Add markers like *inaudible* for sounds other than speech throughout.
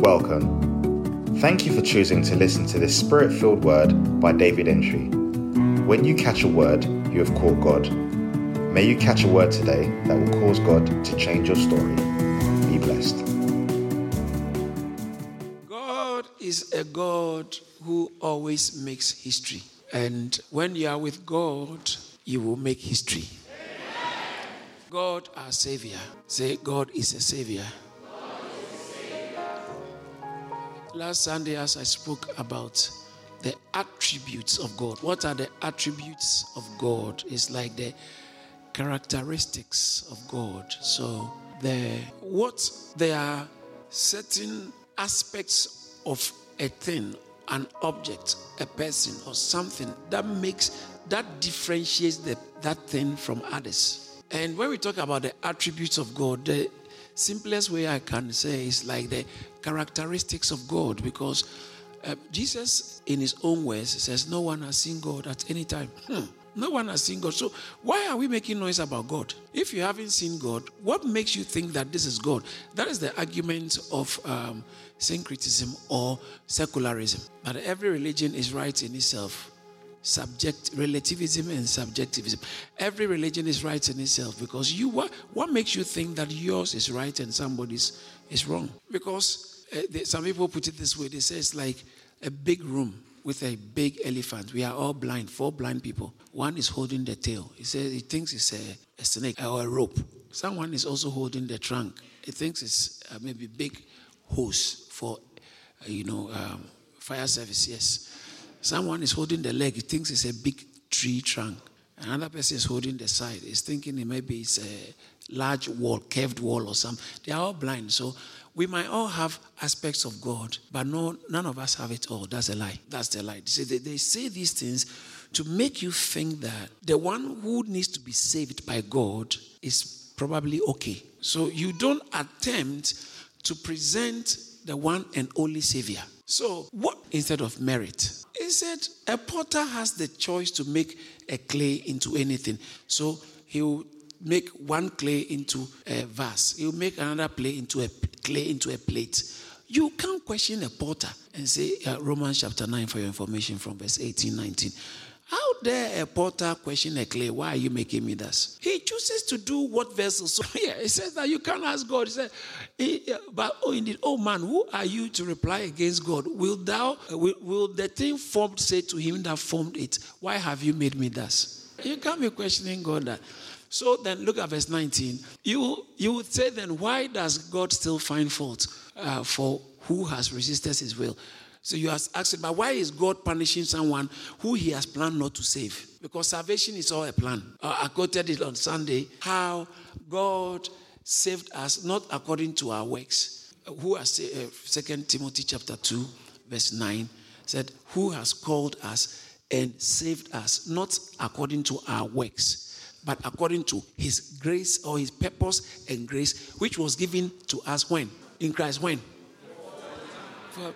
Welcome. Thank you for choosing to listen to this spirit filled word by David Entry. When you catch a word, you have caught God. May you catch a word today that will cause God to change your story. Be blessed. God is a God who always makes history. And when you are with God, you will make history. God, our Savior. Say, God is a Savior. Last Sunday, as I spoke about the attributes of God, what are the attributes of God? It's like the characteristics of God. So, the what there are certain aspects of a thing, an object, a person, or something that makes that differentiates the, that thing from others. And when we talk about the attributes of God, the simplest way I can say is like the characteristics of God, because uh, Jesus, in his own words, says, No one has seen God at any time. Hmm. No one has seen God. So, why are we making noise about God? If you haven't seen God, what makes you think that this is God? That is the argument of um, syncretism or secularism. That every religion is right in itself. Subject relativism and subjectivism. Every religion is right in itself because you what what makes you think that yours is right and somebody's is wrong? Because uh, some people put it this way. They say it's like a big room with a big elephant. We are all blind, four blind people. One is holding the tail. He says he thinks it's a, a snake or a rope. Someone is also holding the trunk. He thinks it's uh, maybe big hose for, uh, you know, um, fire service. Yes. Someone is holding the leg. He thinks it's a big tree trunk. Another person is holding the side. He's thinking it maybe it's a large wall, curved wall or something. They are all blind. So we might all have aspects of God, but no, none of us have it all. That's a lie. That's the lie. They, they, say these things to make you think that the one who needs to be saved by God is probably okay. So you don't attempt to present the one and only Savior. So, what instead of merit? He said a potter has the choice to make a clay into anything. So, he'll make one clay into a vase, he'll make another clay into a clay into a plate. You can't question a potter and say, uh, Romans chapter 9 for your information from verse 18, 19. How dare a potter question a clay? Why are you making me this? He chooses to do what vessels. So *laughs* yeah, he says that you can't ask God. He said, but oh indeed, oh man, who are you to reply against God? Will thou will, will the thing formed say to him that formed it, Why have you made me thus? You can't be questioning God that. So then look at verse 19. You you would say then, why does God still find fault uh, for who has resisted his will? So you ask, ask, but why is God punishing someone who he has planned not to save? Because salvation is all a plan. Uh, I quoted it on Sunday how God saved us not according to our works. Who has uh, Second Timothy chapter two verse nine said, "Who has called us and saved us not according to our works, but according to His grace or His purpose and grace, which was given to us when in Christ when."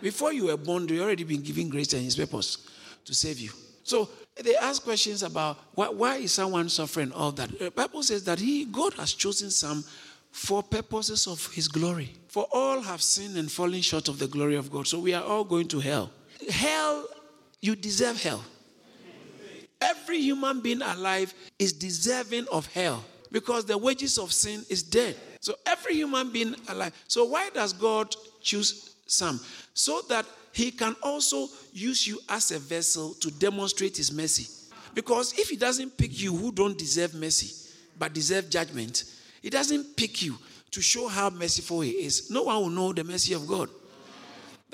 Before you were born, they already been given grace and His purpose to save you. So they ask questions about why, why is someone suffering all that. The Bible says that He, God, has chosen some for purposes of His glory. For all have sinned and fallen short of the glory of God. So we are all going to hell. Hell, you deserve hell. Every human being alive is deserving of hell because the wages of sin is death. So every human being alive. So why does God choose some? So that he can also use you as a vessel to demonstrate his mercy. Because if he doesn't pick you who don't deserve mercy, but deserve judgment, he doesn't pick you to show how merciful he is. No one will know the mercy of God.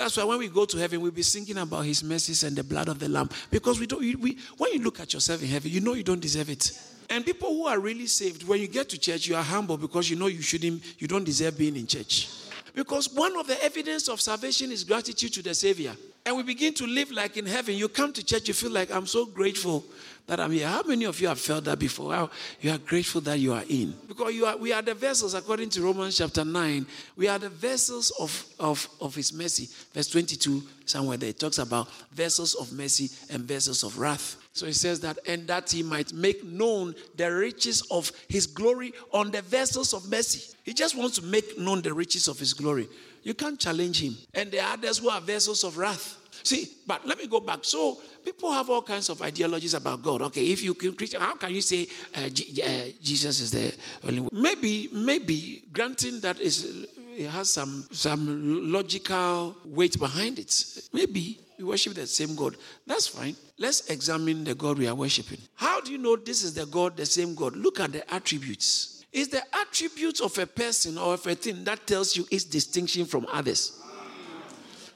That's why when we go to heaven, we'll be thinking about his mercies and the blood of the Lamb. Because we don't, we, when you look at yourself in heaven, you know you don't deserve it. And people who are really saved, when you get to church, you are humble because you know you shouldn't, you don't deserve being in church. Because one of the evidence of salvation is gratitude to the Savior. And we begin to live like in heaven. You come to church, you feel like, I'm so grateful that I'm here. How many of you have felt that before? How you are grateful that you are in. Because you are, we are the vessels, according to Romans chapter 9, we are the vessels of, of, of His mercy. Verse 22, somewhere there, it talks about vessels of mercy and vessels of wrath. So he says that, and that he might make known the riches of his glory on the vessels of mercy. He just wants to make known the riches of his glory. You can't challenge him. And there are others who are vessels of wrath. See, but let me go back. So people have all kinds of ideologies about God. Okay, if you can Christian, how can you say uh, G- uh, Jesus is the only one? Maybe, maybe granting that is it has some some logical weight behind it. Maybe we worship the same God. That's fine. Let's examine the God we are worshiping. How do you know this is the God, the same God? Look at the attributes. Is the attributes of a person or of a thing that tells you its distinction from others?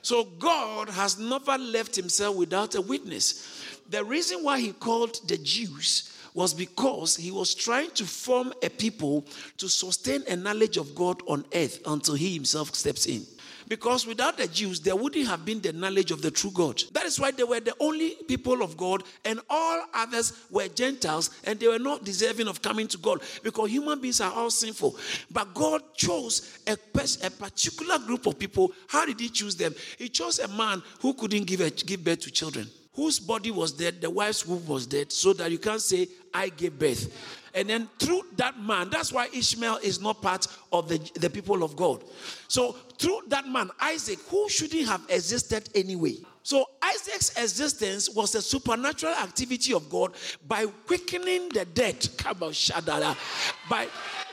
So God has never left himself without a witness. The reason why he called the Jews was because he was trying to form a people to sustain a knowledge of God on earth until he himself steps in. Because without the Jews, there wouldn't have been the knowledge of the true God. That is why they were the only people of God, and all others were Gentiles, and they were not deserving of coming to God because human beings are all sinful. But God chose a, a particular group of people. How did He choose them? He chose a man who couldn't give, a, give birth to children whose body was dead, the wife's womb was dead, so that you can't say, I gave birth. And then through that man, that's why Ishmael is not part of the, the people of God. So through that man, Isaac, who shouldn't have existed anyway. Isaac's existence was a supernatural activity of God by quickening the dead. By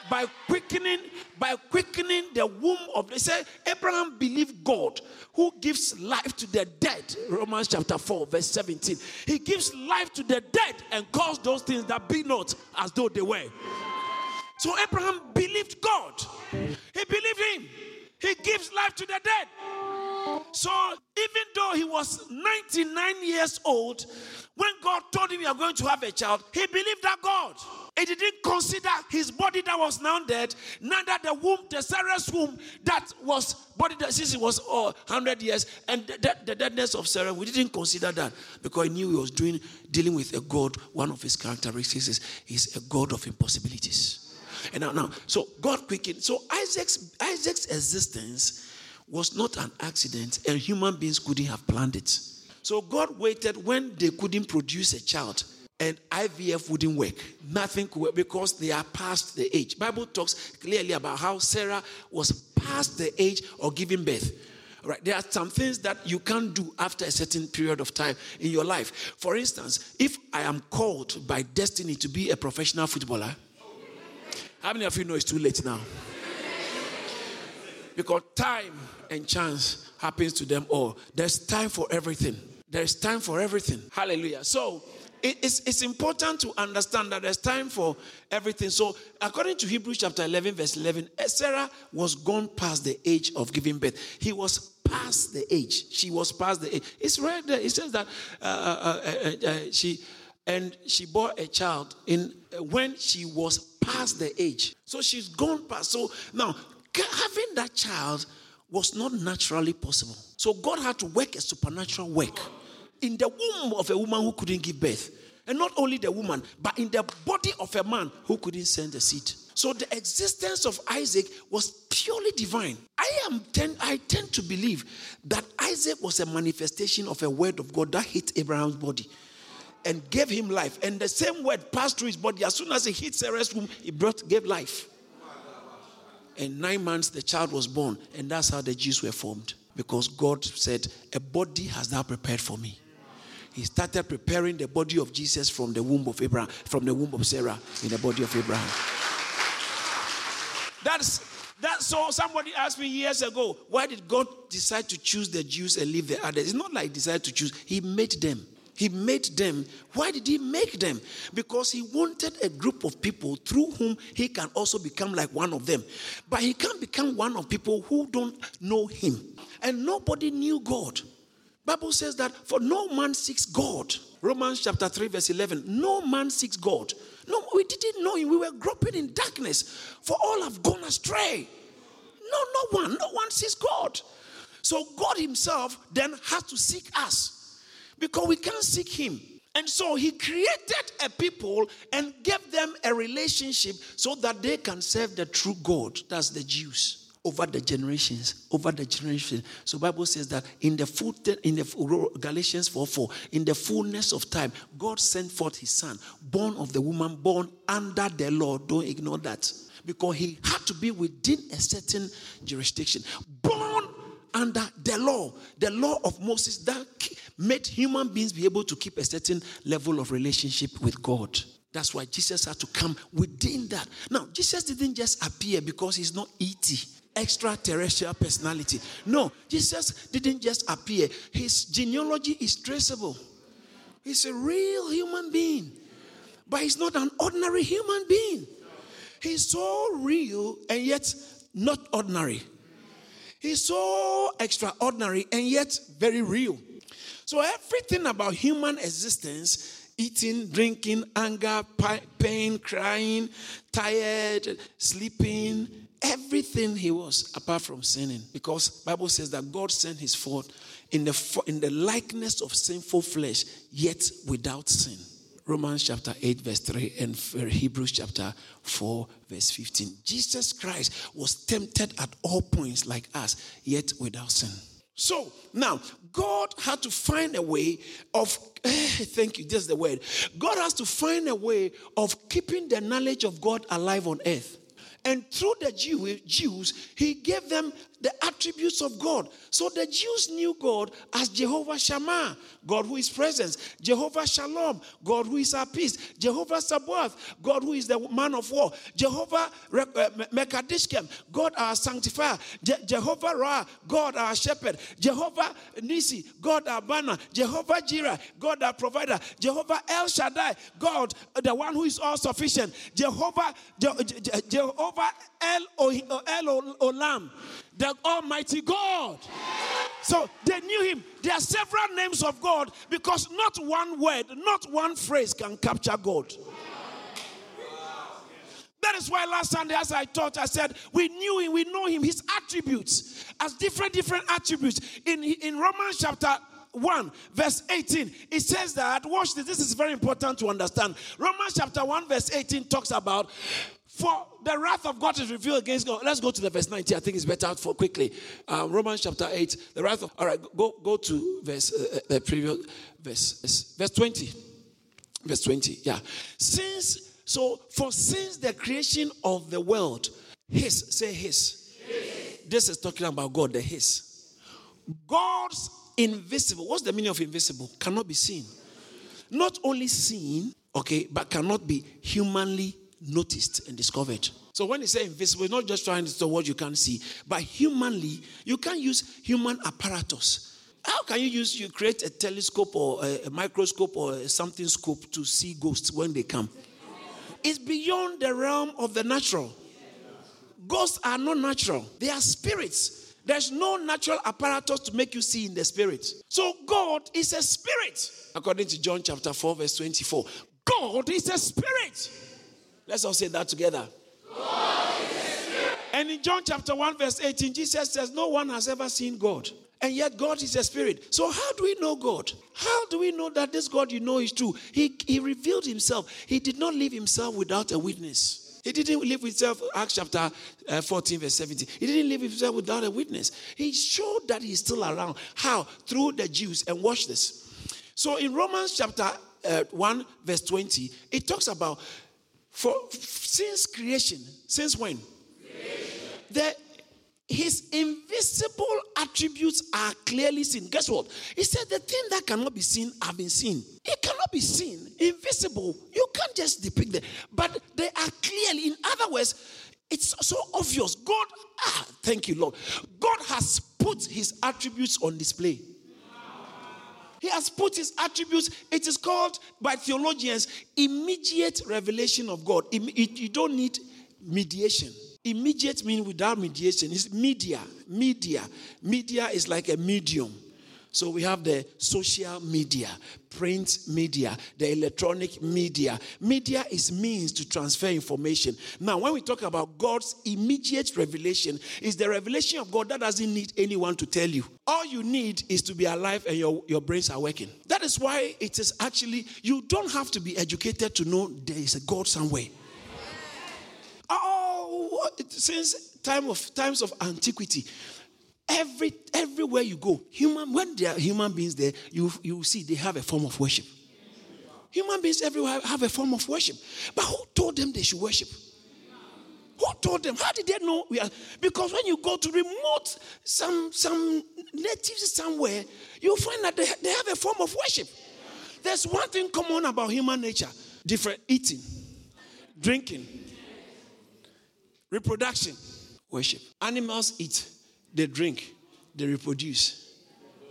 by quickening, by quickening the womb of they say Abraham believed God who gives life to the dead. Romans chapter 4, verse 17. He gives life to the dead and calls those things that be not as though they were. So Abraham believed God. He believed him. He gives life to the dead. So even though he was 99 years old, when God told him you are going to have a child, he believed that God. He didn't consider his body that was now dead, neither the womb, the Sarah's womb that was body that since it was uh, oh, 100 years, and the, the, deadness of Sarah. We didn't consider that because he knew he was doing dealing with a God. One of his characteristics is he's a God of impossibilities. And now, now, so God quickened. So Isaac's Isaac's existence was not an accident, and human beings couldn't have planned it. So God waited when they couldn't produce a child and IVF wouldn't work. Nothing could work because they are past the age. Bible talks clearly about how Sarah was past the age of giving birth. Right, there are some things that you can't do after a certain period of time in your life. For instance, if I am called by destiny to be a professional footballer, how many of you know it's too late now? Because time and chance happens to them all. There's time for everything. There's time for everything. Hallelujah. So it's, it's important to understand that there's time for everything. So, according to Hebrews chapter 11, verse 11, Sarah was gone past the age of giving birth. He was past the age. She was past the age. It's right there. It says that uh, uh, uh, uh, uh she and she bore a child in when she was past the age. So she's gone past. So now having that child was not naturally possible. So God had to work a supernatural work in the womb of a woman who couldn't give birth. And not only the woman, but in the body of a man who couldn't send a seed. So the existence of Isaac was purely divine. I am tend, I tend to believe that Isaac was a manifestation of a word of God that hit Abraham's body and gave him life. And the same word passed through his body. As soon as he hit Sarah's womb, he brought gave life. And nine months the child was born, and that's how the Jews were formed. Because God said, A body has thou prepared for me he started preparing the body of Jesus from the womb of Abraham, from the womb of Sarah in the body of Abraham. That's that so somebody asked me years ago, why did God decide to choose the Jews and leave the others? It's not like he decided to choose, he made them. He made them. Why did he make them? Because he wanted a group of people through whom he can also become like one of them. But he can't become one of people who don't know him. And nobody knew God. Bible says that for no man seeks God. Romans chapter 3, verse 11. No man seeks God. No, we didn't know him. We were groping in darkness. For all have gone astray. No, no one, no one sees God. So God Himself then has to seek us because we can't seek Him. And so He created a people and gave them a relationship so that they can serve the true God. That's the Jews over the generations, over the generations. So Bible says that in the full, in the Galatians 4 4, in the fullness of time, God sent forth his son, born of the woman, born under the law. Don't ignore that. Because he had to be within a certain jurisdiction. Born under the law, the law of Moses that made human beings be able to keep a certain level of relationship with God. That's why Jesus had to come within that. Now, Jesus didn't just appear because he's not E.T., extraterrestrial personality. No, Jesus didn't just appear. His genealogy is traceable. He's a real human being, but he's not an ordinary human being. He's so real and yet not ordinary. He's so extraordinary and yet very real. So, everything about human existence eating, drinking, anger, pain, crying, tired, sleeping, everything he was apart from sinning. Because bible says that god sent his forth in the in the likeness of sinful flesh yet without sin. Romans chapter 8 verse 3 and uh, hebrews chapter 4 verse 15 jesus christ was tempted at all points like us yet without sin. So now God had to find a way of, eh, thank you, is the word. God has to find a way of keeping the knowledge of God alive on earth. And through the Jews, he gave them the attributes of God. So the Jews knew God as Jehovah Shammah, God who is presence, Jehovah Shalom, God who is our peace, Jehovah Sabaoth, God who is the man of war, Jehovah uh, Mekadishkem, God our sanctifier, Je- Jehovah Ra, God our shepherd, Jehovah Nisi, God our banner, Jehovah Jireh, God our provider, Jehovah El Shaddai, God the one who is all sufficient, Jehovah Je- Je- Jehovah El, o- El Olam, the Almighty God. So they knew him. There are several names of God because not one word, not one phrase can capture God. That is why last Sunday, as I taught, I said we knew him, we know him, his attributes as different, different attributes. In, in Romans chapter 1, verse 18, it says that, watch this, this is very important to understand. Romans chapter 1, verse 18 talks about for the wrath of God is revealed against God. Let's go to the verse 90. I think it's better out for quickly. Um, Romans chapter 8. The wrath of, all right, go, go to verse, uh, uh the previous verse, verse 20. Verse 20, yeah. Since, so for since the creation of the world, his, say his. his. This is talking about God, the his. God's invisible, what's the meaning of invisible? Cannot be seen. Not only seen, okay, but cannot be humanly noticed and discovered. So when you say invisible, not just trying to what you can see, but humanly, you can't use human apparatus. How can you use you create a telescope or a, a microscope or a something scope to see ghosts when they come? It's beyond the realm of the natural. Ghosts are not natural, they are spirits. There's no natural apparatus to make you see in the spirit. So God is a spirit, according to John chapter 4, verse 24. God is a spirit. Let's all say that together. And in John chapter 1, verse 18, Jesus says, No one has ever seen God. And yet God is a spirit. So how do we know God? How do we know that this God you know is true? He, he revealed himself. He did not leave himself without a witness. He didn't leave himself, Acts chapter uh, 14, verse 17. He didn't leave himself without a witness. He showed that he's still around. How? Through the Jews. And watch this. So in Romans chapter uh, 1, verse 20, it talks about for since creation, since when? That his invisible attributes are clearly seen. Guess what? He said the thing that cannot be seen have been seen. It cannot be seen. Invisible. You can't just depict them. But they are clearly, in other words, it's so obvious. God, ah, thank you, Lord. God has put his attributes on display. He has put his attributes. It is called by theologians immediate revelation of God. You don't need mediation. Immediate means without mediation. It's media. Media. Media is like a medium. So we have the social media, print media, the electronic media. Media is means to transfer information. Now, when we talk about God's immediate revelation, is the revelation of God that doesn't need anyone to tell you. All you need is to be alive and your, your brains are working. That is why it is actually, you don't have to be educated to know there is a God somewhere. Oh, since time of times of antiquity, Every everywhere you go, human when there are human beings there, you you see they have a form of worship. Human beings everywhere have a form of worship. But who told them they should worship? Who told them? How did they know we are? Because when you go to remote some some natives somewhere, you'll find that they, they have a form of worship. There's one thing common about human nature: different eating, drinking, reproduction, worship. Animals eat, they drink, they reproduce,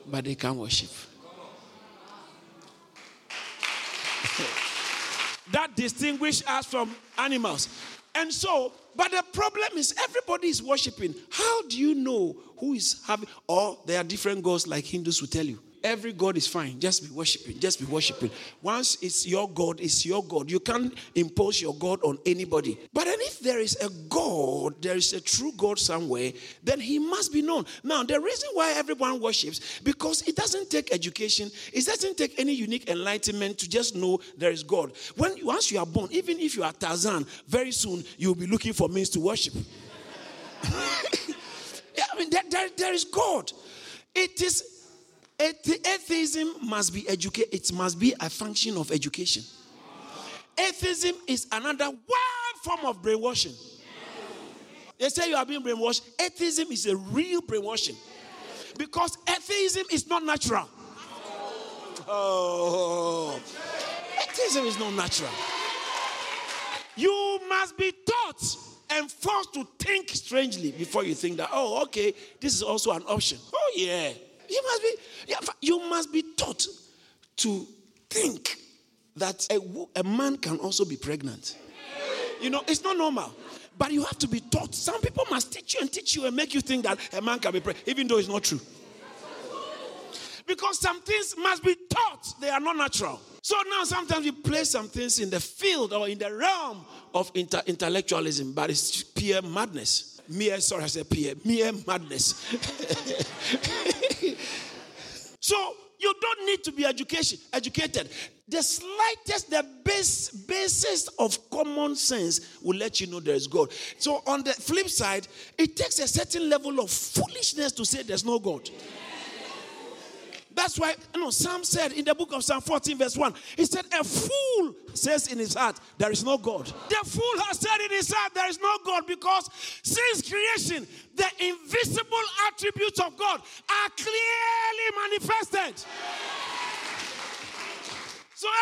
but they can't worship. *laughs* that distinguish us from animals. And so, but the problem is everybody is worshiping. How do you know who is having, or there are different gods like Hindus will tell you. Every God is fine. Just be worshiping. Just be worshiping. Once it's your God, it's your God. You can't impose your God on anybody. But then if there is a God, there is a true God somewhere, then he must be known. Now, the reason why everyone worships, because it doesn't take education, it doesn't take any unique enlightenment to just know there is God. When once you are born, even if you are Tarzan, very soon you'll be looking for means to worship. *laughs* I mean, there, there, there is God. It is atheism must be educated, it must be a function of education. Atheism is another wild form of brainwashing. They say you are being brainwashed. Atheism is a real brainwashing. Because atheism is not natural. Oh, atheism is not natural. You must be taught and forced to think strangely before you think that, oh, okay, this is also an option. Oh, yeah. You must be, you must be taught to think that a, a man can also be pregnant. You know, it's not normal. But you have to be taught. Some people must teach you and teach you and make you think that a man can be pregnant, even though it's not true. Because some things must be taught, they are not natural. So now sometimes we place some things in the field or in the realm of inter- intellectualism, but it's pure madness. Mere, sorry, I said pure, mere madness. *laughs* so you don't need to be education, educated. The slightest, the base, basis of common sense will let you know there is God. So on the flip side, it takes a certain level of foolishness to say there's no God. That's why, you know, Psalm said in the book of Psalm 14, verse 1, he said, A fool says in his heart, There is no God. The fool has said in his heart, There is no God, because since creation, the invisible attributes of God are clearly manifested. So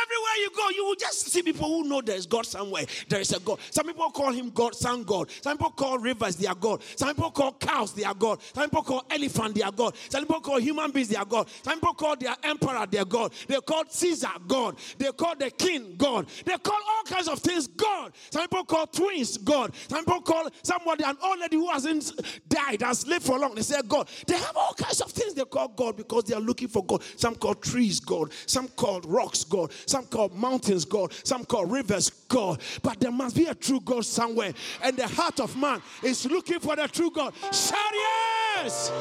everywhere you go, you will just see people who know there is God somewhere. There is a God. Some people call him God, Sun God. Some people call rivers their God. Some people call cows their God. Some people call elephant their God. Some people call human beings their God. Some people call their emperor their God. They call Caesar God. They call the king God. They call all kinds of things God. Some people call twins God. Some people call somebody, an old lady who hasn't died, has lived for long. They say God. They have all kinds of things they call God because they are looking for God. Some call trees God. Some call rocks God. Some call mountains God. Some call rivers God. But there must be a true God somewhere. And the heart of man is looking for the true God. Shout yes!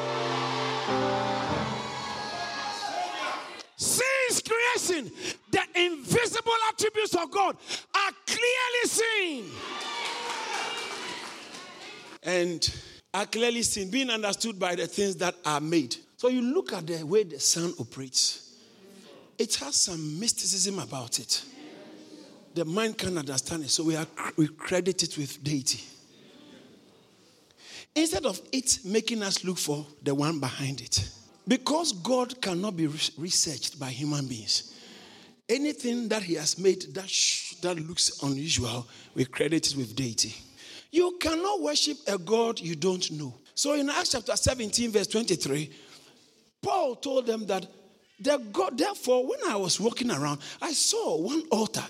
Since creation, the invisible attributes of God are clearly seen. And are clearly seen, being understood by the things that are made. So you look at the way the sun operates it has some mysticism about it. The mind can't understand it, so we, are, we credit it with deity. Instead of it making us look for the one behind it. Because God cannot be researched by human beings, anything that He has made that, sh- that looks unusual, we credit it with deity. You cannot worship a God you don't know. So in Acts chapter 17, verse 23, Paul told them that God, therefore, when I was walking around, I saw one altar.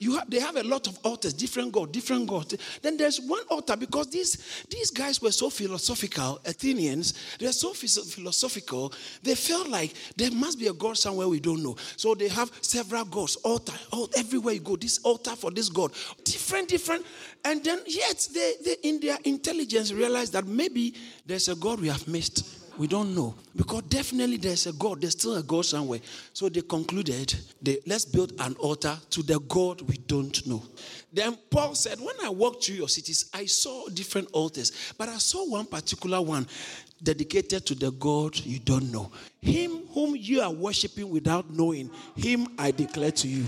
You have, they have a lot of altars, different God, different God. Then there's one altar because these, these guys were so philosophical, Athenians, they're so philosophical, they felt like there must be a God somewhere we don't know. So they have several gods, altar, all, everywhere you go, this altar for this God, different, different. And then yet they, they in their intelligence realized that maybe there's a God we have missed. We don't know. Because definitely there's a God. There's still a God somewhere. So they concluded, they, let's build an altar to the God we don't know. Then Paul said, When I walked through your cities, I saw different altars, but I saw one particular one dedicated to the God you don't know. Him whom you are worshiping without knowing, him I declare to you.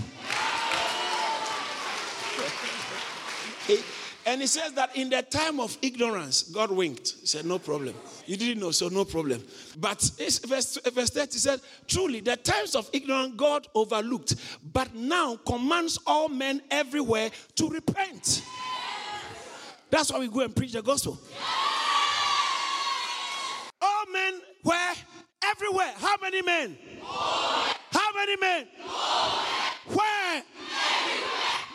*laughs* And he says that in the time of ignorance, God winked. He said, No problem. You didn't know, so no problem. But verse, verse 30 said, Truly, the times of ignorance God overlooked, but now commands all men everywhere to repent. That's why we go and preach the gospel. All men where? Everywhere. How many men? How many men? Where?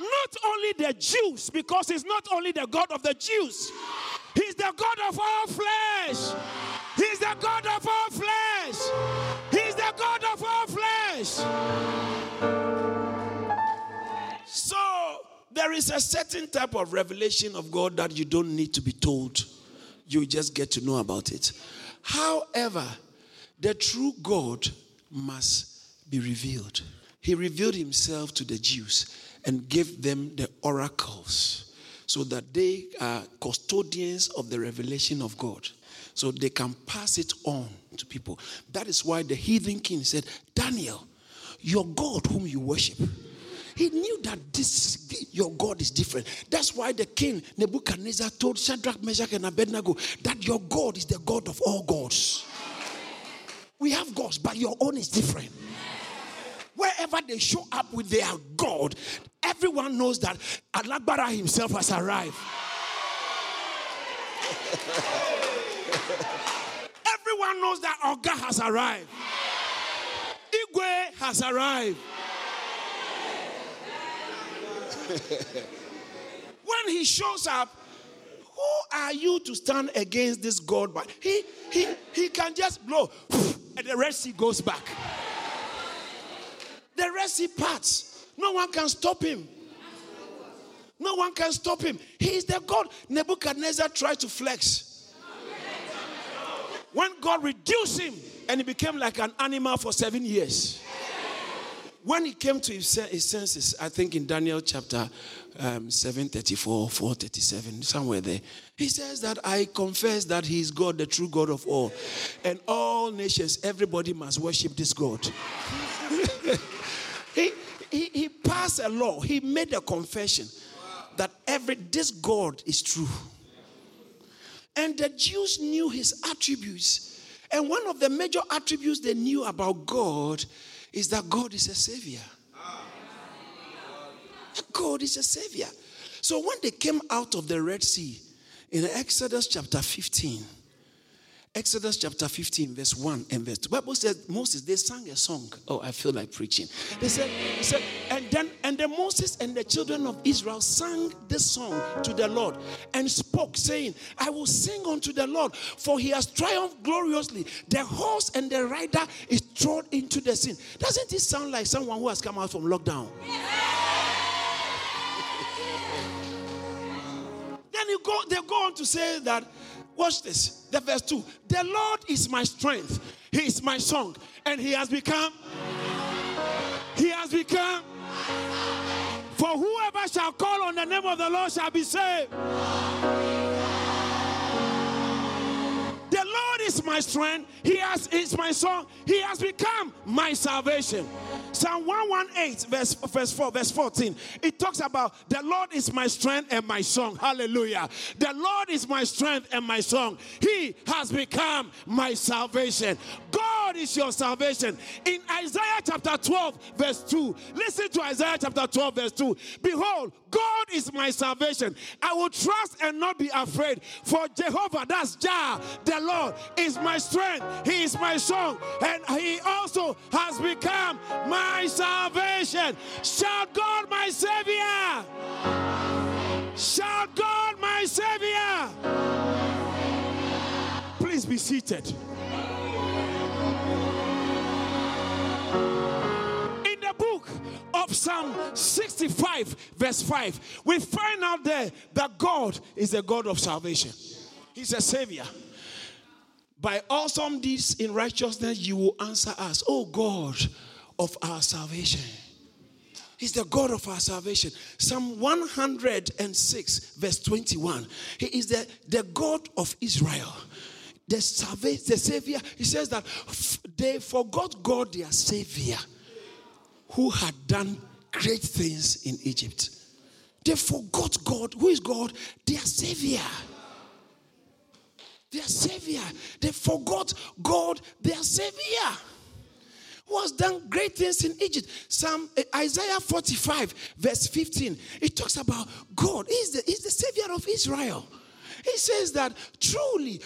Not only the Jews, because he's not only the God of the Jews, he's the God of all flesh. He's the God of all flesh. He's the God of all flesh. So there is a certain type of revelation of God that you don't need to be told. You just get to know about it. However, the true God must be revealed. He revealed himself to the Jews and gave them the oracles so that they are custodians of the revelation of God. So they can pass it on to people. That is why the heathen king said, Daniel, your God whom you worship, he knew that this your God is different. That's why the king Nebuchadnezzar told Shadrach, Meshach, and Abednego that your God is the God of all gods. We have gods, but your own is different. Wherever they show up with their God, everyone knows that Alagbara himself has arrived. everyone knows that Oga has arrived. Igwe has arrived. when he shows up, who are you to stand against this God? But he he he can just blow, and the Red Sea goes back. The rest he parts. No one can stop him. No one can stop him. He is the God. Nebuchadnezzar tried to flex. When God reduced him and he became like an animal for seven years when he came to his, senses, I think in Daniel chapter um, 734, 437, somewhere there, he says that I confess that he is God, the true God of all. And all nations, everybody must worship this God. He, he, he passed a law, he made a confession that every this God is true. And the Jews knew his attributes. And one of the major attributes they knew about God is that God is a savior. God is a savior. So when they came out of the Red Sea in Exodus chapter 15, Exodus chapter 15, verse 1 and verse 2. Bible says Moses, they sang a song. Oh, I feel like preaching. They said, they said, and then and then Moses and the children of Israel sang this song to the Lord and spoke, saying, I will sing unto the Lord, for he has triumphed gloriously. The horse and the rider is thrown into the sea. Doesn't it sound like someone who has come out from lockdown? *laughs* then you go, they go on to say that Watch this. The verse 2. The Lord is my strength. He is my song. And he has become. He has become. For whoever shall call on the name of the Lord shall be saved. Is my strength. He has is my song. He has become my salvation. Psalm 118, verse, verse 4, verse 14. It talks about the Lord is my strength and my song. Hallelujah. The Lord is my strength and my song. He has become my salvation. God is your salvation. In Isaiah chapter 12, verse 2. Listen to Isaiah chapter 12, verse 2. Behold, God is my salvation. I will trust and not be afraid. For Jehovah, that's Jah, the Lord, is my strength. He is my song. And he also has become my salvation. Shout God, my Savior. Shout God, my Savior. Please be seated. In the book of Psalm 65, verse 5, we find out there that God is a God of salvation. He's a savior. By awesome deeds in righteousness, you will answer us, Oh God of our salvation. He's the God of our salvation. Psalm 106, verse 21. He is the, the God of Israel. The, salva- the Savior. He says that they forgot God, their Savior who had done great things in Egypt. they forgot God. Who is God? Their Savior. Their Savior. They forgot God, their Savior. Who has done great things in Egypt. Psalm uh, Isaiah 45, verse 15. It talks about God. He's the, he's the Savior of Israel. He says that truly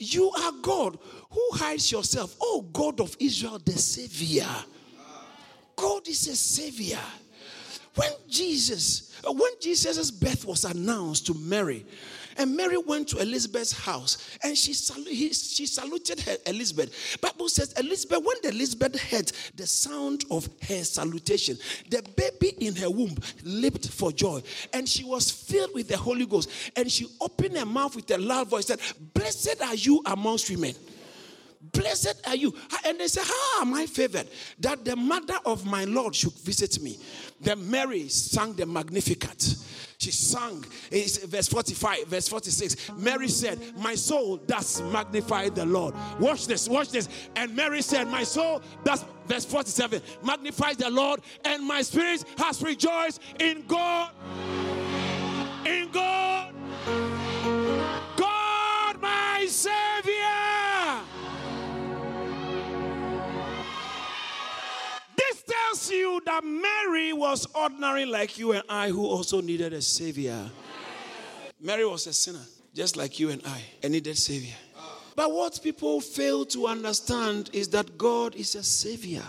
you are God who hides yourself. Oh, God of Israel, the Savior. God is a Savior. When Jesus, uh, when Jesus' birth was announced to Mary, and Mary went to Elizabeth's house and she, he, she saluted her Elizabeth. Bible says Elizabeth, when Elizabeth heard the sound of her salutation, the baby in her womb leaped for joy and she was filled with the Holy Ghost. And she opened her mouth with a loud voice, said, Blessed are you amongst women. Blessed are you. And they say, How am I favored? That the mother of my Lord should visit me. Then Mary sang the Magnificat. She sang, it's verse 45, verse 46. Mary said, My soul does magnify the Lord. Watch this, watch this. And Mary said, My soul does, verse 47, magnifies the Lord, and my spirit has rejoiced in God. In God. God, my. You that Mary was ordinary like you and I, who also needed a savior. Mary was a sinner, just like you and I, and needed savior. But what people fail to understand is that God is a savior.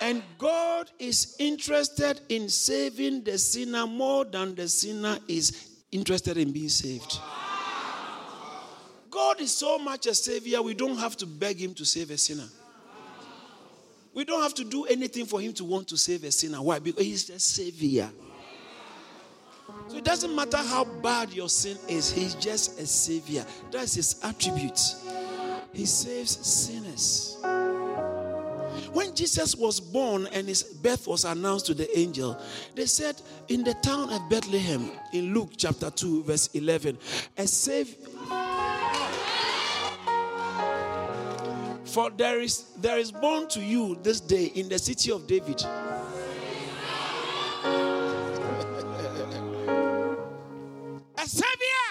And God is interested in saving the sinner more than the sinner is interested in being saved. God is so much a savior, we don't have to beg him to save a sinner. We don't have to do anything for him to want to save a sinner. Why? Because he's a savior. So it doesn't matter how bad your sin is, he's just a savior. That's his attribute. He saves sinners. When Jesus was born and his birth was announced to the angel, they said in the town of Bethlehem, in Luke chapter 2, verse 11, a savior For there is there is born to you this day in the city of David. A savior.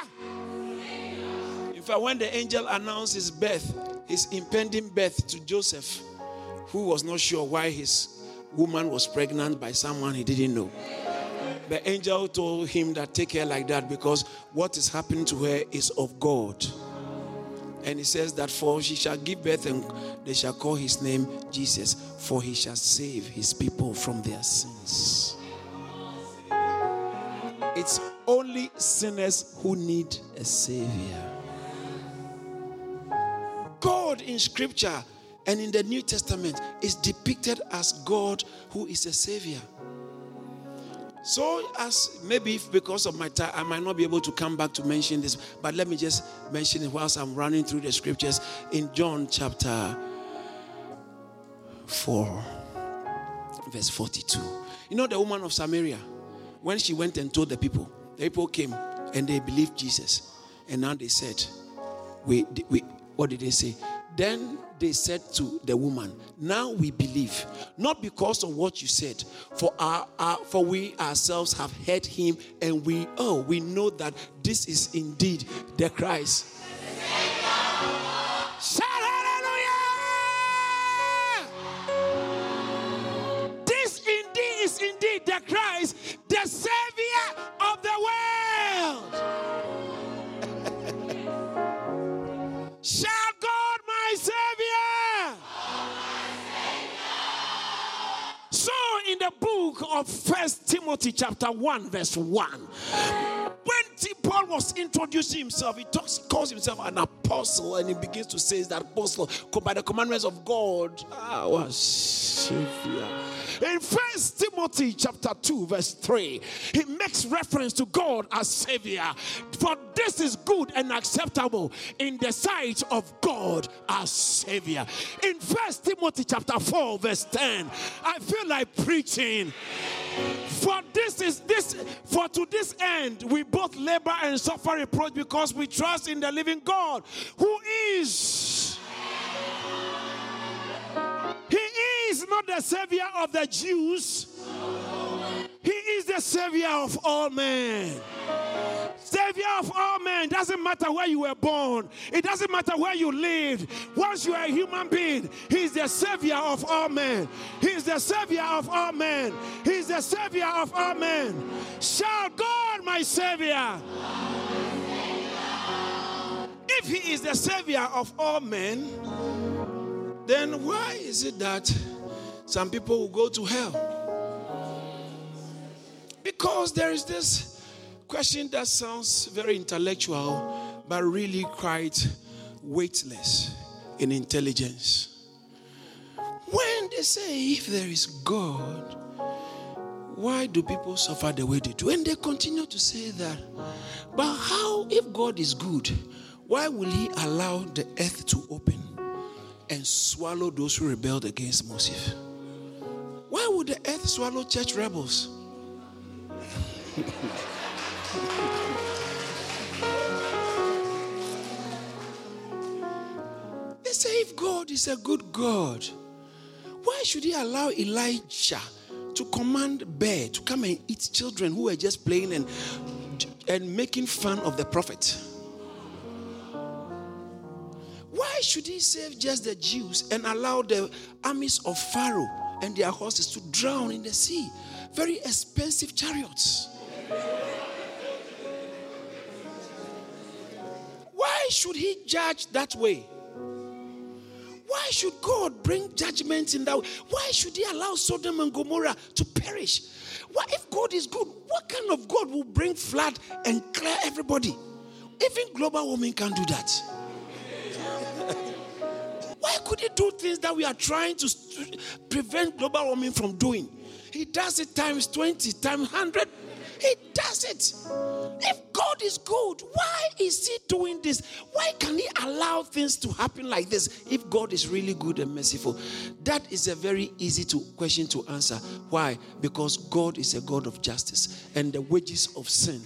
In fact, when the angel announced his birth, his impending birth to Joseph, who was not sure why his woman was pregnant by someone he didn't know. The angel told him that take her like that because what is happening to her is of God. And he says that for she shall give birth and they shall call his name Jesus, for he shall save his people from their sins. It's only sinners who need a savior. God in scripture and in the New Testament is depicted as God who is a savior. So, as maybe because of my time, I might not be able to come back to mention this, but let me just mention it whilst I'm running through the scriptures in John chapter 4, verse 42. You know, the woman of Samaria, when she went and told the people, the people came and they believed Jesus. And now they said, we, we, what did they say? Then they said to the woman, Now we believe, not because of what you said, for our, our, for we ourselves have heard him, and we oh we know that this is indeed the Christ. First Timothy chapter 1, verse 1. When Paul was introducing himself, he talks, calls himself an apostle, and he begins to say that apostle by the commandments of God. Ah, Savior. In First Timothy chapter 2, verse 3, he makes reference to God as Savior. For this is good and acceptable in the sight of God as Savior. In First Timothy chapter 4, verse 10, I feel like preaching. For this is this, for to this end we both labor and suffer reproach because we trust in the living God who is he is not the savior of the Jews. He is the Savior of all men. Savior of all men. Doesn't matter where you were born, it doesn't matter where you lived. Once you are a human being, He's the Savior of all men. He's the Savior of all men. He's the Savior of all men. Shout, God, my Savior. If He is the Savior of all men, then why is it that some people will go to hell? Because there is this question that sounds very intellectual, but really quite weightless in intelligence. When they say, if there is God, why do people suffer the way they do? And they continue to say that. But how, if God is good, why will He allow the earth to open and swallow those who rebelled against Moses? Why would the earth swallow church rebels? *laughs* they say if God is a good God, why should he allow Elijah to command bear to come and eat children who were just playing and, and making fun of the prophet? Why should he save just the Jews and allow the armies of Pharaoh and their horses to drown in the sea? Very expensive chariots. Why should he judge that way? Why should God bring judgment in that way? Why should he allow Sodom and Gomorrah to perish? Why, if God is good, what kind of God will bring flood and clear everybody? Even global warming can do that. *laughs* Why could he do things that we are trying to prevent global warming from doing? He does it times 20, times 100. He does it. If God is good, why is He doing this? Why can He allow things to happen like this if God is really good and merciful? That is a very easy to question to answer. Why? Because God is a God of justice and the wages of sin.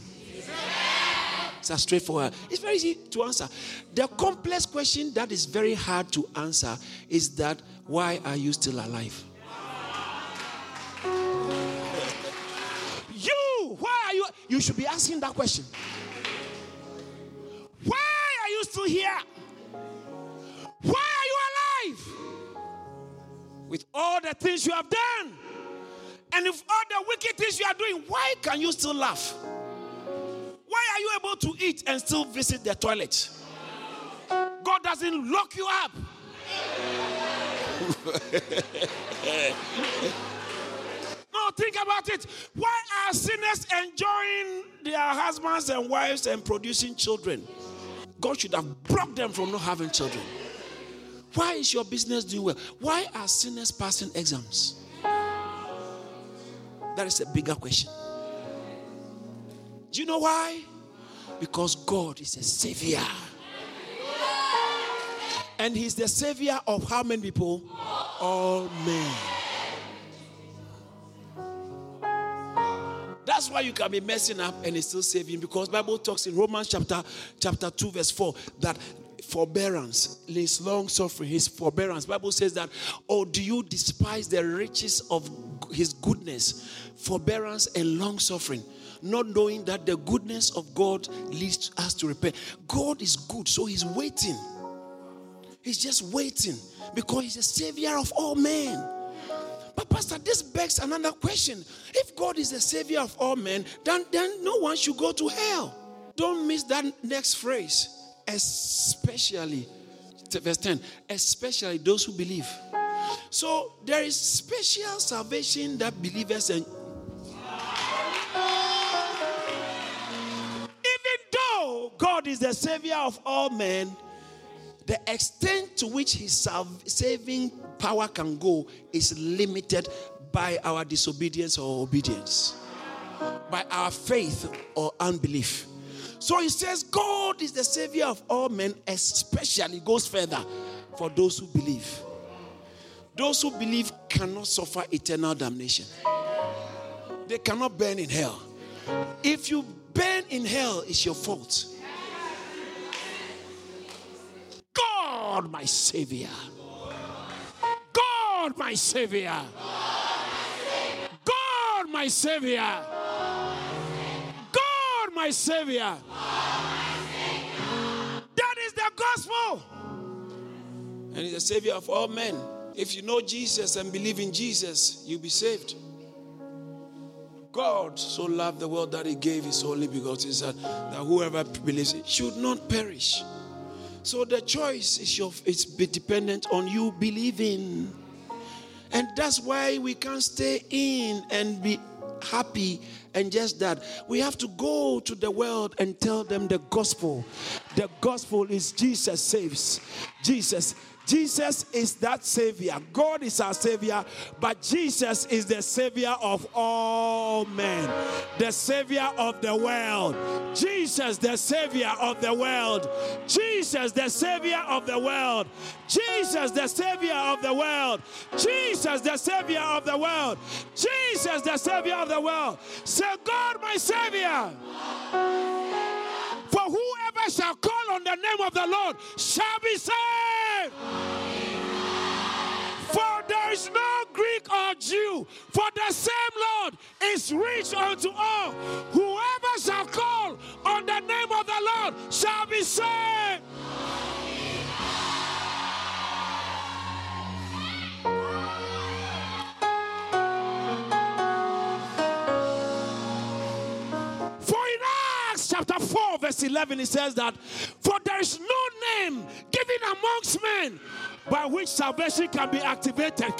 It's a straightforward. It's very easy to answer. The complex question that is very hard to answer is that why are you still alive? You? Should be asking that question. Why are you still here? Why are you alive? With all the things you have done, and if all the wicked things you are doing, why can you still laugh? Why are you able to eat and still visit the toilet? God doesn't lock you up. *laughs* Think about it. Why are sinners enjoying their husbands and wives and producing children? God should have blocked them from not having children. Why is your business doing well? Why are sinners passing exams? That is a bigger question. Do you know why? Because God is a savior. And He's the savior of how many people? All men. That's why you can be messing up and it's still saving because Bible talks in Romans chapter chapter 2 verse 4 that forbearance, his long suffering, his forbearance. Bible says that, oh, do you despise the riches of his goodness, forbearance and long suffering? Not knowing that the goodness of God leads us to repent. God is good, so he's waiting. He's just waiting because he's a savior of all men. But Pastor, this begs another question. If God is the savior of all men, then, then no one should go to hell. Don't miss that next phrase. Especially, verse 10, especially those who believe. So there is special salvation that believers and even though God is the savior of all men, the extent to which his saving power can go is limited by our disobedience or obedience, by our faith or unbelief. So he says, God is the savior of all men, especially goes further for those who believe. Those who believe cannot suffer eternal damnation, they cannot burn in hell. If you burn in hell, it's your fault. God, my Savior. God, my Savior. God, my Savior. God, my Savior. That is the gospel. And He's the Savior of all men. If you know Jesus and believe in Jesus, you'll be saved. God so loved the world that He gave His only begotten Son, that whoever believes it should not perish. So the choice is your, it's dependent on you believing. And that's why we can't stay in and be happy and just that. We have to go to the world and tell them the gospel. The gospel is Jesus saves. Jesus Jesus is that Savior. God is our Savior, but Jesus is the Savior of all men, the Savior of the world. Jesus, the Savior of the world. Jesus, the Savior of the world. Jesus, the Savior of the world. Jesus, the Savior of the world. Jesus, the Savior of the world. Say, God, my Savior. For shall call on the name of the Lord shall be saved. For there is no Greek or Jew, for the same Lord is rich unto all. Whoever shall call on the name of the Lord shall be saved. 4, verse 11, it says that, For there is no name given amongst men by which salvation can be activated.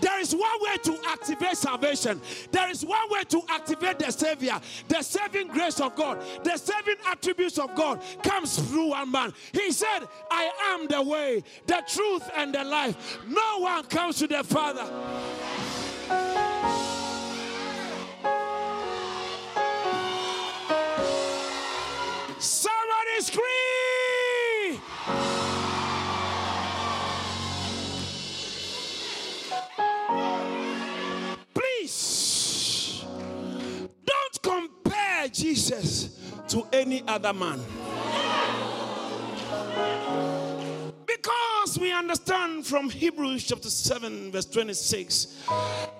There is one way to activate salvation. There is one way to activate the Savior. The saving grace of God, the saving attributes of God comes through one man. He said, I am the way, the truth, and the life. No one comes to the Father. Jesus to any other man. Because we understand from Hebrews chapter 7, verse 26,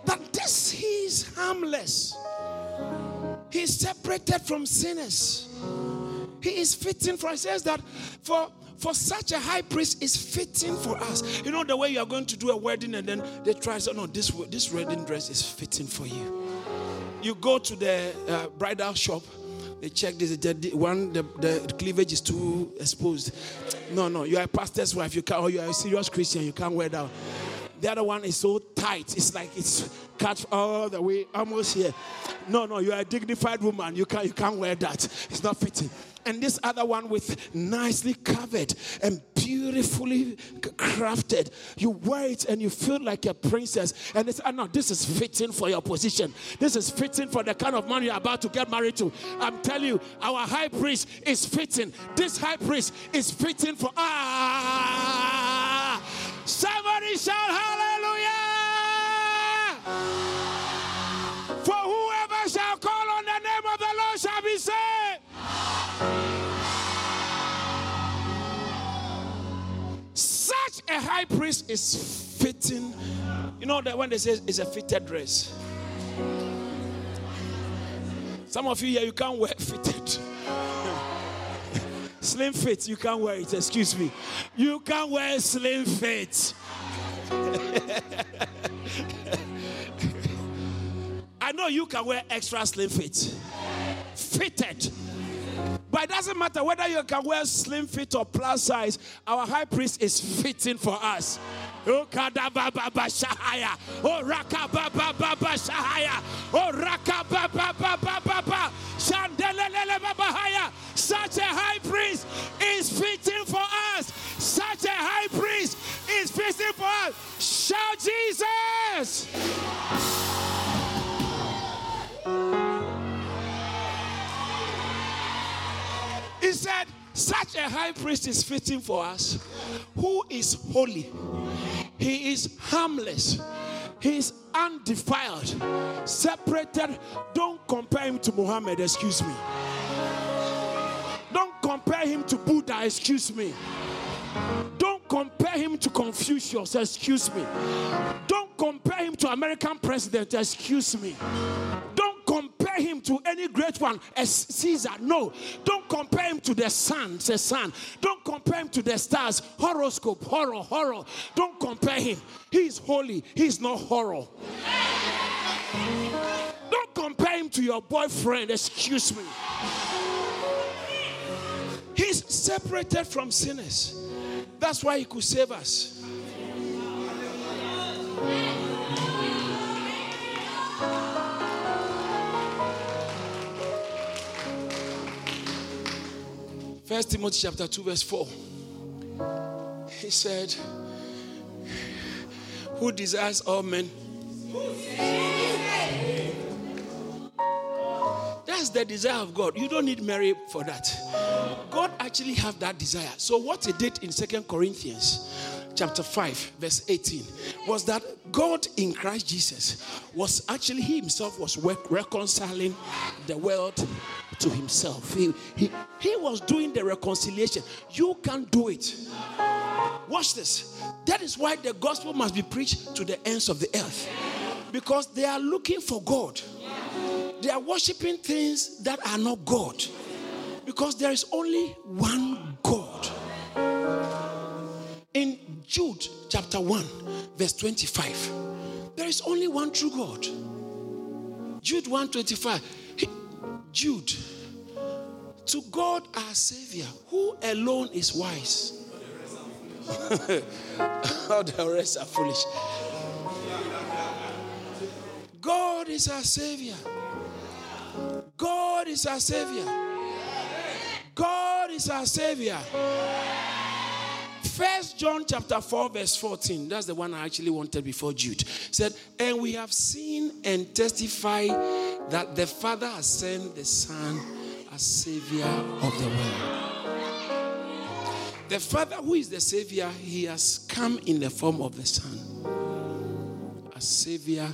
that this he is harmless. He's separated from sinners. He is fitting for. It says that for for such a high priest is fitting for us. You know the way you are going to do a wedding and then they try say, no, this this wedding dress is fitting for you. You go to the uh, bridal shop. They check this. One the, the cleavage is too exposed. No, no. You are a pastor's wife. You can't. Or you are a serious Christian. You can't wear that. The other one is so tight. It's like it's cut all the way almost here. No, no, you are a dignified woman. You can't you can't wear that. It's not fitting. And this other one with nicely covered and beautifully crafted. You wear it and you feel like a princess. And it's oh no, this is fitting for your position. This is fitting for the kind of man you're about to get married to. I'm telling you, our high priest is fitting. This high priest is fitting for ah somebody shout hallelujah. High priest is fitting. You know that when they say it's a fitted dress. Some of you here, you can't wear fitted. *laughs* slim fit, you can't wear it. Excuse me. You can't wear slim fit. *laughs* I know you can wear extra slim fit. Fitted. But it doesn't matter whether you can wear slim fit or plus size, our high priest is fitting for us. Oh. Oh shahaya. Oh babahaya. Such a high priest is fitting for us. Such a high priest is fitting for us. Shout Jesus. He said, Such a high priest is fitting for us, who is holy. He is harmless. He is undefiled, separated. Don't compare him to Muhammad, excuse me. Don't compare him to Buddha, excuse me. Don't compare him to Confucius, excuse me. Don't compare him to American president, excuse me. Don't compare him to any great one as Caesar. No. Don't compare him to the sun, the sun. Don't compare him to the stars. Horoscope, horror, horror. Don't compare him. He's holy. He's not horror. Don't compare him to your boyfriend. Excuse me. He's separated from sinners. That's why he could save us. First Timothy chapter 2, verse 4. He said, Who desires all men? That's the desire of God. You don't need Mary for that. God actually have that desire. So what he did in Second Corinthians chapter 5 verse 18 was that God in Christ Jesus was actually he himself was reconciling the world to himself. He, he, he was doing the reconciliation. You can't do it. Watch this. That is why the gospel must be preached to the ends of the earth. Because they are looking for God. They are worshiping things that are not God. Because there is only one God. In Jude chapter 1, verse 25, there is only one true God. Jude 125. Jude, to God our Savior, who alone is wise. *laughs* All the rest are foolish. God is our Savior. God is our Savior. God is our Savior. First John chapter 4, verse 14. That's the one I actually wanted before Jude. Said, and we have seen and testify that the Father has sent the Son as Savior of the world. The Father, who is the Savior, He has come in the form of the Son. As Savior,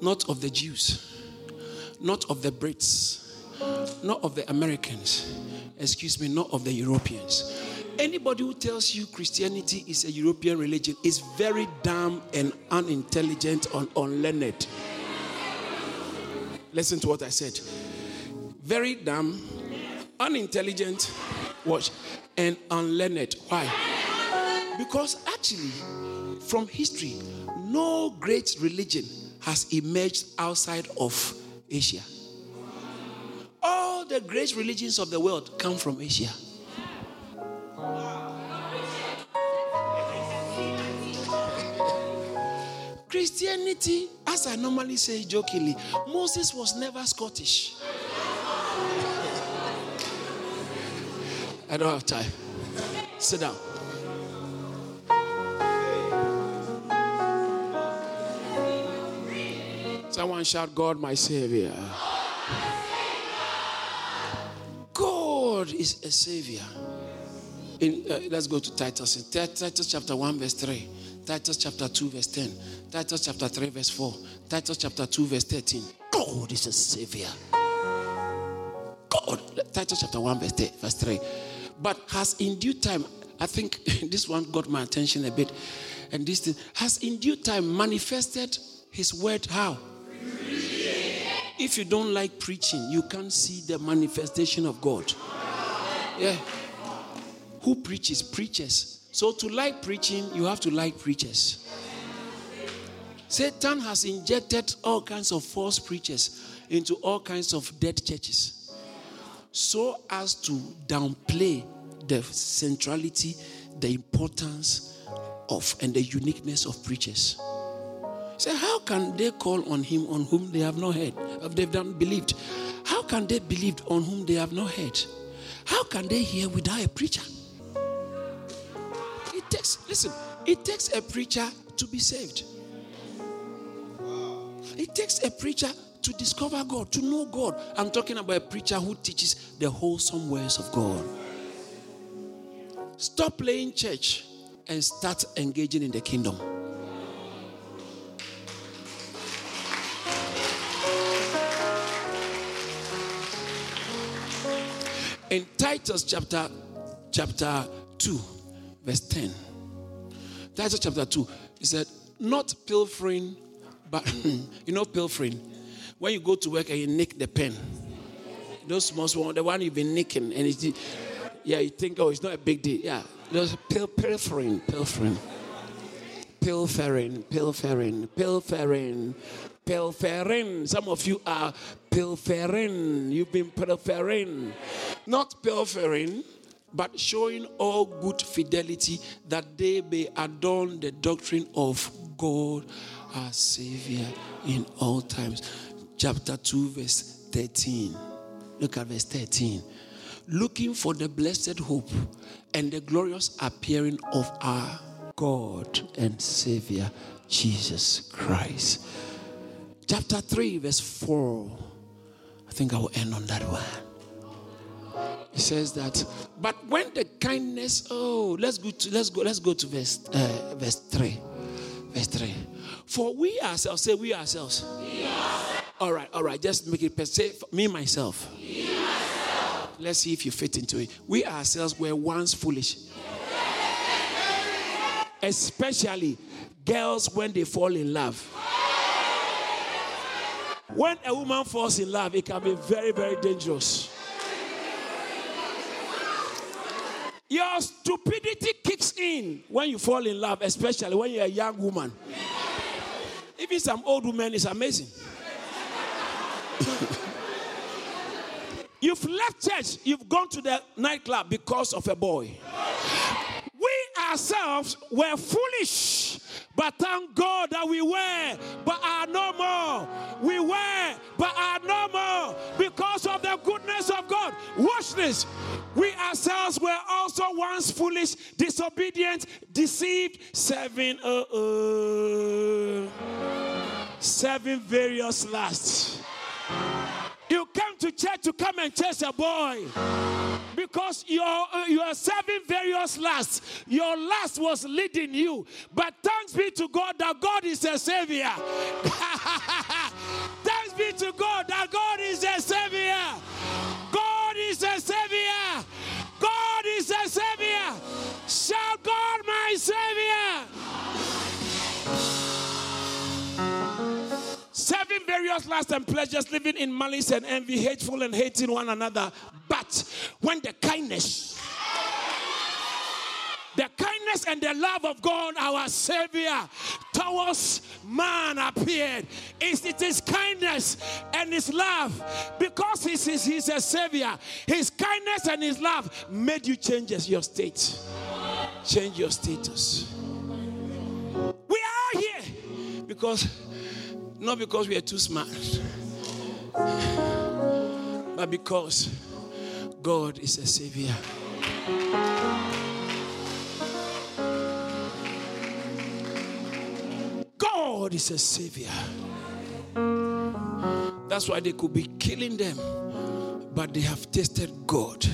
not of the Jews, not of the Brits, not of the Americans, excuse me, not of the Europeans. Anybody who tells you Christianity is a European religion is very dumb and unintelligent and unlearned. Listen to what I said. Very dumb, unintelligent, watch, and unlearned. Why? Because actually, from history, no great religion has emerged outside of Asia. All the great religions of the world come from Asia. Christianity, as I normally say jokingly, Moses was never Scottish. I don't have time. Sit down. Someone shout, God, my Savior. God is a Savior. In, uh, let's go to Titus. In Titus chapter 1, verse 3. Titus chapter 2, verse 10. Titus chapter 3, verse 4. Titus chapter 2, verse 13. God is a savior. God. Titus chapter 1, verse 3, verse 3. But has in due time, I think *laughs* this one got my attention a bit. And this thing has in due time manifested his word how? If you don't like preaching, you can't see the manifestation of God. Yeah. Who preaches? Preachers. So, to like preaching, you have to like preachers. Satan has injected all kinds of false preachers into all kinds of dead churches so as to downplay the centrality, the importance of, and the uniqueness of preachers. Say, so how can they call on him on whom they have not heard? They've done believed. How can they believe on whom they have not heard? How can they hear without a preacher? Takes, listen, it takes a preacher to be saved. It takes a preacher to discover God, to know God. I'm talking about a preacher who teaches the wholesome ways of God. Stop playing church and start engaging in the kingdom. In Titus chapter chapter 2 verse 10 Titus chapter 2. He said, Not pilfering, but *clears throat* you know, pilfering. when you go to work and you nick the pen, those small one, the one you've been nicking, and it's, yeah, you think, oh, it's not a big deal. Yeah, those pil- pilfering, pilfering, pilfering, pilfering, pilfering, pilfering. Some of you are pilfering. You've been pilfering, not pilfering but showing all good fidelity that they may adorn the doctrine of God our Savior in all times. Chapter 2, verse 13. Look at verse 13. Looking for the blessed hope and the glorious appearing of our God and Savior, Jesus Christ. Chapter 3, verse 4. I think I will end on that one. It says that, but when the kindness, oh, let's go to let's go, let's go to verse uh, verse 3. Verse 3. For we ourselves, say we ourselves. We ourselves. All right, all right, just make it say me myself. Me myself. Let's see if you fit into it. We ourselves were once foolish. Especially girls when they fall in love. When a woman falls in love, it can be very, very dangerous. Your stupidity kicks in when you fall in love, especially when you're a young woman. Even some old women is amazing. *laughs* you've left church, you've gone to the nightclub because of a boy. We ourselves were foolish, but thank God that we were, but are no more. We were, but are no more Watch this. We ourselves were also once foolish, disobedient, deceived, serving, uh, uh, serving various lusts. You come to church to come and chase a boy because you're, uh, you are serving various lusts. Your lust was leading you. But thanks be to God that God is a savior. *laughs* thanks be to God that God is a savior. God is a savior. God is a savior. Shout, God, my savior. Serving various lusts and pleasures, living in malice and envy, hateful and hating one another. But when the kindness, the kindness and the love of God, our Savior, towards man appeared. It's, it is kindness and His love. Because he's, he's, he's a Savior, His kindness and His love made you change your state, change your status. We are here because not because we are too smart, but because God is a Savior. God is a Savior. That's why they could be killing them, but they have tasted God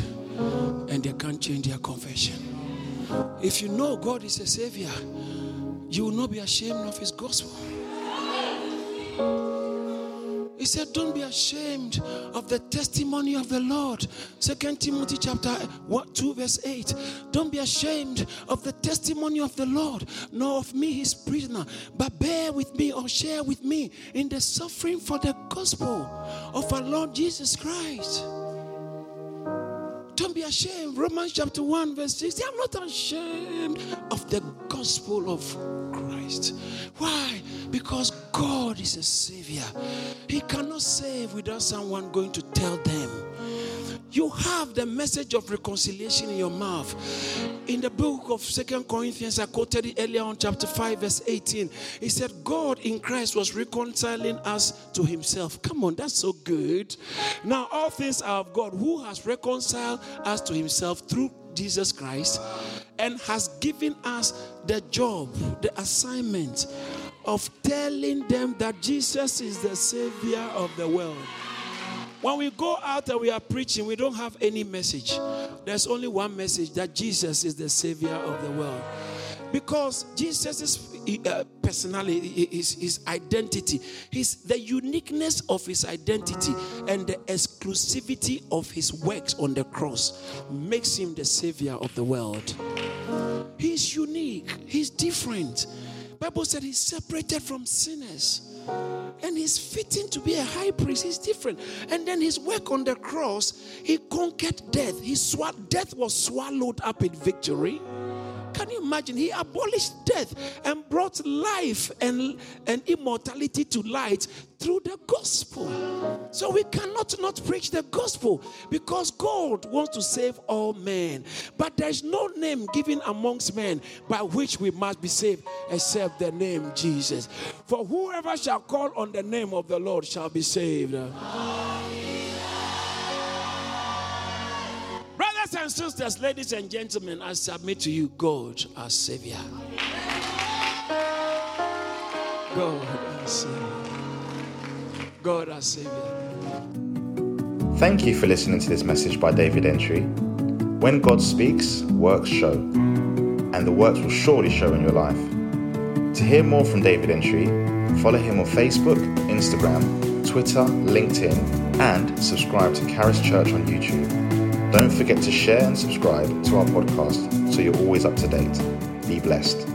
and they can't change their confession. If you know God is a Savior, you will not be ashamed of His gospel. He said, Don't be ashamed of the testimony of the Lord. Second Timothy chapter 1, 2, verse 8. Don't be ashamed of the testimony of the Lord, nor of me, his prisoner, but bear with me or share with me in the suffering for the gospel of our Lord Jesus Christ. Don't be ashamed. Romans chapter 1, verse 6. I'm not ashamed of the gospel of Christ. Why? Because God is a savior. He cannot save without someone going to tell them. You have the message of reconciliation in your mouth. In the book of Second Corinthians, I quoted it earlier on, chapter 5, verse 18. He said, God in Christ was reconciling us to himself. Come on, that's so good. Now, all things are of God who has reconciled us to himself through Jesus Christ and has given us the job, the assignment of telling them that Jesus is the Savior of the world. When we go out and we are preaching, we don't have any message. There's only one message that Jesus is the Savior of the world. Because Jesus' uh, personality, his, his identity, his, the uniqueness of his identity, and the exclusivity of his works on the cross makes him the Savior of the world. He's unique. unique. He's different. Bible said he's separated from sinners. And he's fitting to be a high priest. He's different. And then his work on the cross, he conquered death. He sw- death was swallowed up in victory. Can you imagine? He abolished death and brought life and, and immortality to light through the gospel. So we cannot not preach the gospel because God wants to save all men. But there's no name given amongst men by which we must be saved except the name Jesus. For whoever shall call on the name of the Lord shall be saved. Brothers and sisters, ladies and gentlemen, I submit to you God, our Savior. God, our Savior. God, our Savior. Thank you for listening to this message by David Entry. When God speaks, works show, and the works will surely show in your life. To hear more from David Entry, follow him on Facebook, Instagram, Twitter, LinkedIn, and subscribe to Caris Church on YouTube. Don't forget to share and subscribe to our podcast so you're always up to date. Be blessed.